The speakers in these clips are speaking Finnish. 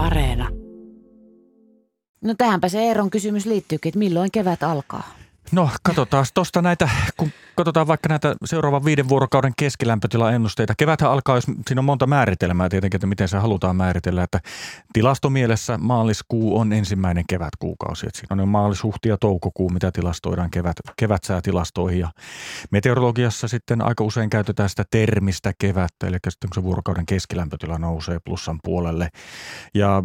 Areena. No tähänpä se Eeron kysymys liittyykin, että milloin kevät alkaa? No katsotaan tuosta näitä, kun katsotaan vaikka näitä seuraavan viiden vuorokauden keskilämpötilaennusteita. Keväthän alkaa, jos siinä on monta määritelmää tietenkin, että miten se halutaan määritellä. Että tilastomielessä maaliskuu on ensimmäinen kevätkuukausi. Että siinä on maalis, huhti ja toukokuu, mitä tilastoidaan kevät, kevätsäätilastoihin. Ja meteorologiassa sitten aika usein käytetään sitä termistä kevättä, eli sitten kun se vuorokauden keskilämpötila nousee plussan puolelle. Ja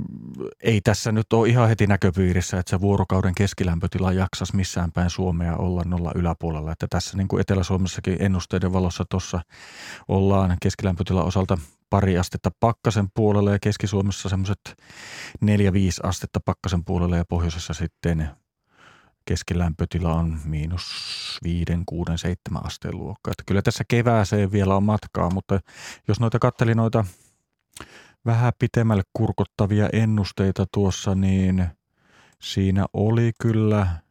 ei tässä nyt ole ihan heti näköpiirissä, että se vuorokauden keskilämpötila jaksas missään päin Suomea olla nolla yläpuolella. Että tässä niin kuin Etelä-Suomessakin ennusteiden valossa tuossa ollaan keskilämpötila osalta pari astetta pakkasen puolelle ja Keski-Suomessa semmoiset 4-5 astetta pakkasen puolelle ja pohjoisessa sitten keskilämpötila on miinus 5, 6, 7 asteen luokkaa. Että kyllä tässä kevääseen vielä on matkaa, mutta jos noita katteli noita vähän pitemmälle kurkottavia ennusteita tuossa, niin siinä oli kyllä –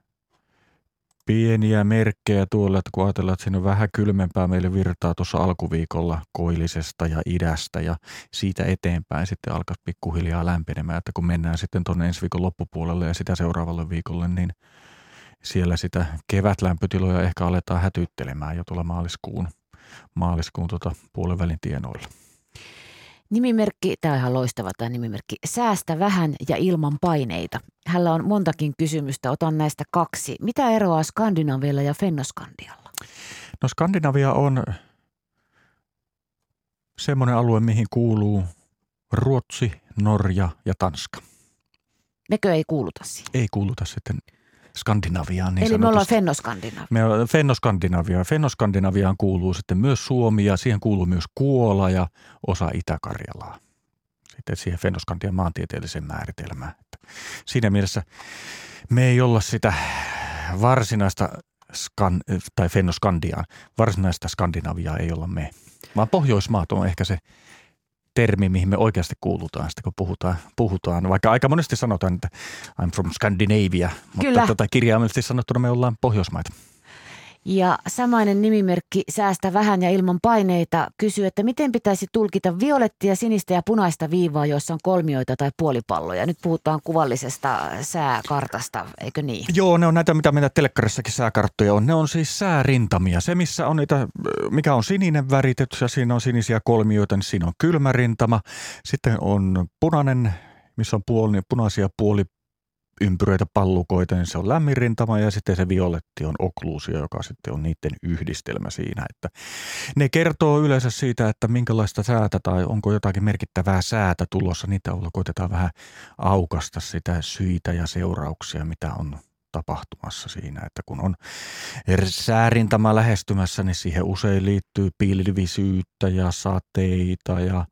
pieniä merkkejä tuolla, että kun ajatellaan, että siinä on vähän kylmempää meille virtaa tuossa alkuviikolla koillisesta ja idästä ja siitä eteenpäin sitten alkaa pikkuhiljaa lämpenemään, että kun mennään sitten tuonne ensi viikon loppupuolelle ja sitä seuraavalle viikolle, niin siellä sitä kevätlämpötiloja ehkä aletaan hätyttelemään jo tuolla maaliskuun, maaliskuun tuota puolen tienoilla. Nimimerkki, tämä on ihan loistava tämä nimimerkki, säästä vähän ja ilman paineita. Hänellä on montakin kysymystä, otan näistä kaksi. Mitä eroa Skandinavialla ja Fennoskandialla? No Skandinavia on semmoinen alue, mihin kuuluu Ruotsi, Norja ja Tanska. Nekö ei kuuluta siihen? Ei kuuluta sitten Skandinaviaan. Niin Eli me ollaan Fennoskandinavia. Me ollaan Fennoskandinavia. Fennoskandinaviaan kuuluu sitten myös Suomi ja siihen kuuluu myös Kuola ja osa Itä-Karjalaa. Sitten siihen Fennoskandian maantieteelliseen määritelmään. Että siinä mielessä me ei olla sitä varsinaista skan, tai Fennoskandiaan, varsinaista Skandinaviaa ei olla me, vaan Pohjoismaat on ehkä se termi, mihin me oikeasti kuulutaan sitten, kun puhutaan, puhutaan. Vaikka aika monesti sanotaan, että I'm from Scandinavia, mutta Kyllä. tota, kirjaimellisesti sanottuna me ollaan Pohjoismaita. Ja samainen nimimerkki Säästä vähän ja ilman paineita kysyy, että miten pitäisi tulkita violettia, sinistä ja punaista viivaa, joissa on kolmioita tai puolipalloja. Nyt puhutaan kuvallisesta sääkartasta, eikö niin? Joo, ne on näitä, mitä meillä telekkarissakin sääkarttoja on. Ne on siis säärintamia. Se, missä on niitä, mikä on sininen väritetty ja siinä on sinisiä kolmioita, niin siinä on kylmärintama. Sitten on punainen missä on puoli, punaisia puoli ympyröitä pallukoita, niin se on lämmin rintama ja sitten se violetti on okluusio, joka sitten on niiden yhdistelmä siinä. Että ne kertoo yleensä siitä, että minkälaista säätä tai onko jotakin merkittävää säätä tulossa. Niitä olla koitetaan vähän aukasta sitä syitä ja seurauksia, mitä on tapahtumassa siinä, että kun on säärintama lähestymässä, niin siihen usein liittyy pilvisyyttä ja sateita ja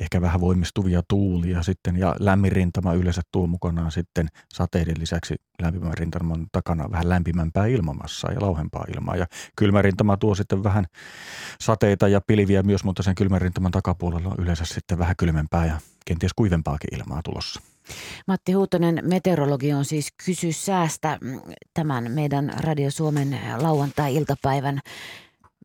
ehkä vähän voimistuvia tuulia sitten ja lämmin rintama yleensä tuo mukanaan sitten sateiden lisäksi lämpimän rintaman takana vähän lämpimämpää ilmamassaa ja lauhempaa ilmaa ja kylmä rintama tuo sitten vähän sateita ja pilviä myös, mutta sen kylmän rintaman takapuolella on yleensä sitten vähän kylmempää ja kenties kuivempaakin ilmaa tulossa. Matti Huutonen, meteorologi on siis kysy säästä tämän meidän Radio Suomen lauantai-iltapäivän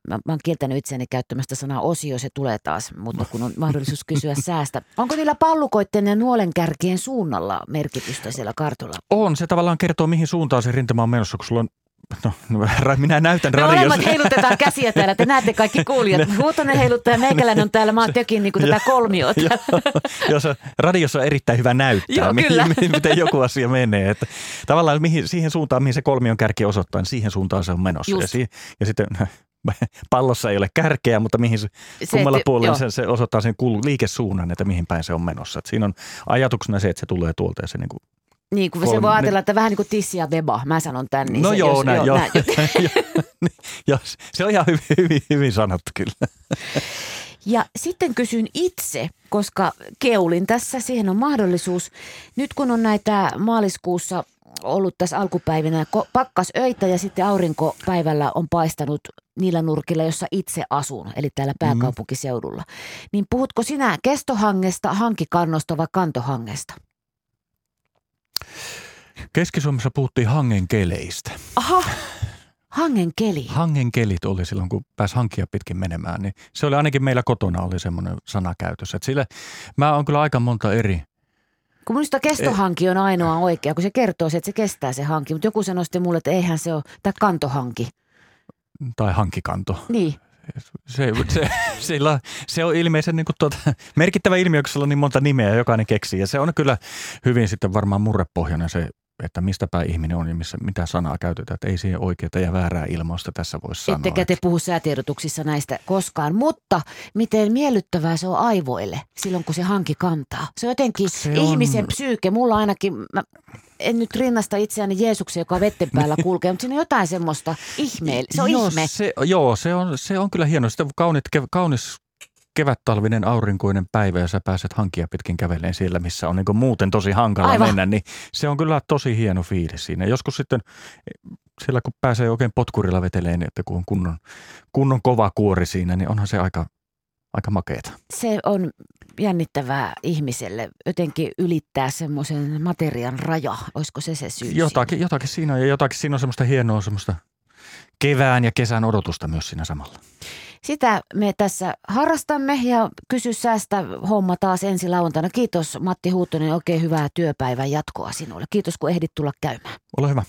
mä, mä oon kieltänyt itseäni käyttämästä sanaa osio, se tulee taas, mutta kun on mahdollisuus kysyä säästä. Onko niillä pallukoitten ja nuolenkärkien suunnalla merkitystä siellä kartolla? On, se tavallaan kertoo mihin suuntaan se rintama on menossa, kun sulla on No, no minä näytän Me radiossa. molemmat heilutetaan käsiä täällä, te näette kaikki kuulijat. Huutonen heiluttaa ja meikäläinen on täällä, mä oon tökin niin tätä kolmiota. Jos radiossa on erittäin hyvä näyttää, Joo, mihin, miten joku asia menee. Että tavallaan mihin, siihen suuntaan, mihin se kolmion kärki osoittaa, niin siihen suuntaan se on menossa. Ja, si, ja sitten pallossa ei ole kärkeä, mutta mihin se, se kummalla puolella se, se osoittaa sen liikesuunnan, että mihin päin se on menossa. Et siinä on ajatuksena se, että se tulee tuolta ja se niin kuin niin, kun se voi ajatella, että vähän niin kuin tissi ja beba, mä sanon tän. Niin no se, joo, jos, näin, joo, näin. jo, se on ihan hyvin, hyvin, hyvin sanottu kyllä. Ja sitten kysyn itse, koska keulin tässä, siihen on mahdollisuus. Nyt kun on näitä maaliskuussa ollut tässä alkupäivinä pakkasöitä ja sitten aurinkopäivällä on paistanut niillä nurkilla, jossa itse asun, eli täällä mm. pääkaupunkiseudulla. Mm. Niin puhutko sinä kestohangesta, hankikannosta vai kantohangesta? Keski-Suomessa puhuttiin hangen keleistä. Aha, hangen keli. Hangen kelit oli silloin, kun pääsi hankia pitkin menemään. Niin se oli ainakin meillä kotona oli semmoinen sana käytössä. Että sille, mä oon kyllä aika monta eri – Kun minusta kestohanki on ainoa oikea, kun se kertoo se, että se kestää se hanki. Mutta joku sanoi sitten mulle, että eihän se ole, tai kantohanki. Tai hankikanto. Niin. Se, se, sillä, se on ilmeisen niin kuin tuota, merkittävä ilmiö, kun on niin monta nimeä ja jokainen keksii. Ja se on kyllä hyvin sitten varmaan murrepohjainen se että mistä päin ihminen on ja missä, mitä sanaa käytetään. Että ei siihen oikeaa ja väärää ilmausta tässä voi sanoa. Ettekä te puhu säätiedotuksissa näistä koskaan, mutta miten miellyttävää se on aivoille silloin, kun se hanki kantaa. Se on jotenkin se on... ihmisen psyyke. Mulla ainakin, mä en nyt rinnasta itseäni Jeesuksen, joka vetten päällä kulkee, mutta siinä on jotain semmoista ihmeellistä. Se on joo, ihme. Se, joo, se on, se on kyllä hieno. Sitten kaunit, kaunis kevättalvinen aurinkoinen päivä ja sä pääset hankia pitkin käveleen siellä, missä on niin muuten tosi hankala Aivan. mennä, niin se on kyllä tosi hieno fiilis siinä. Joskus sitten siellä kun pääsee oikein potkurilla veteleen, että kun on kunnon, kunnon kova kuori siinä, niin onhan se aika, aika makeeta. Se on jännittävää ihmiselle jotenkin ylittää semmoisen materian raja. Olisiko se se syy? Jotakin, jotakin siinä on ja jotakin siinä on semmoista hienoa semmoista kevään ja kesän odotusta myös siinä samalla. Sitä me tässä harrastamme ja kysy säästä homma taas ensi lauantaina. Kiitos Matti Huuttonen, oikein hyvää työpäivän jatkoa sinulle. Kiitos kun ehdit tulla käymään. Ole hyvä.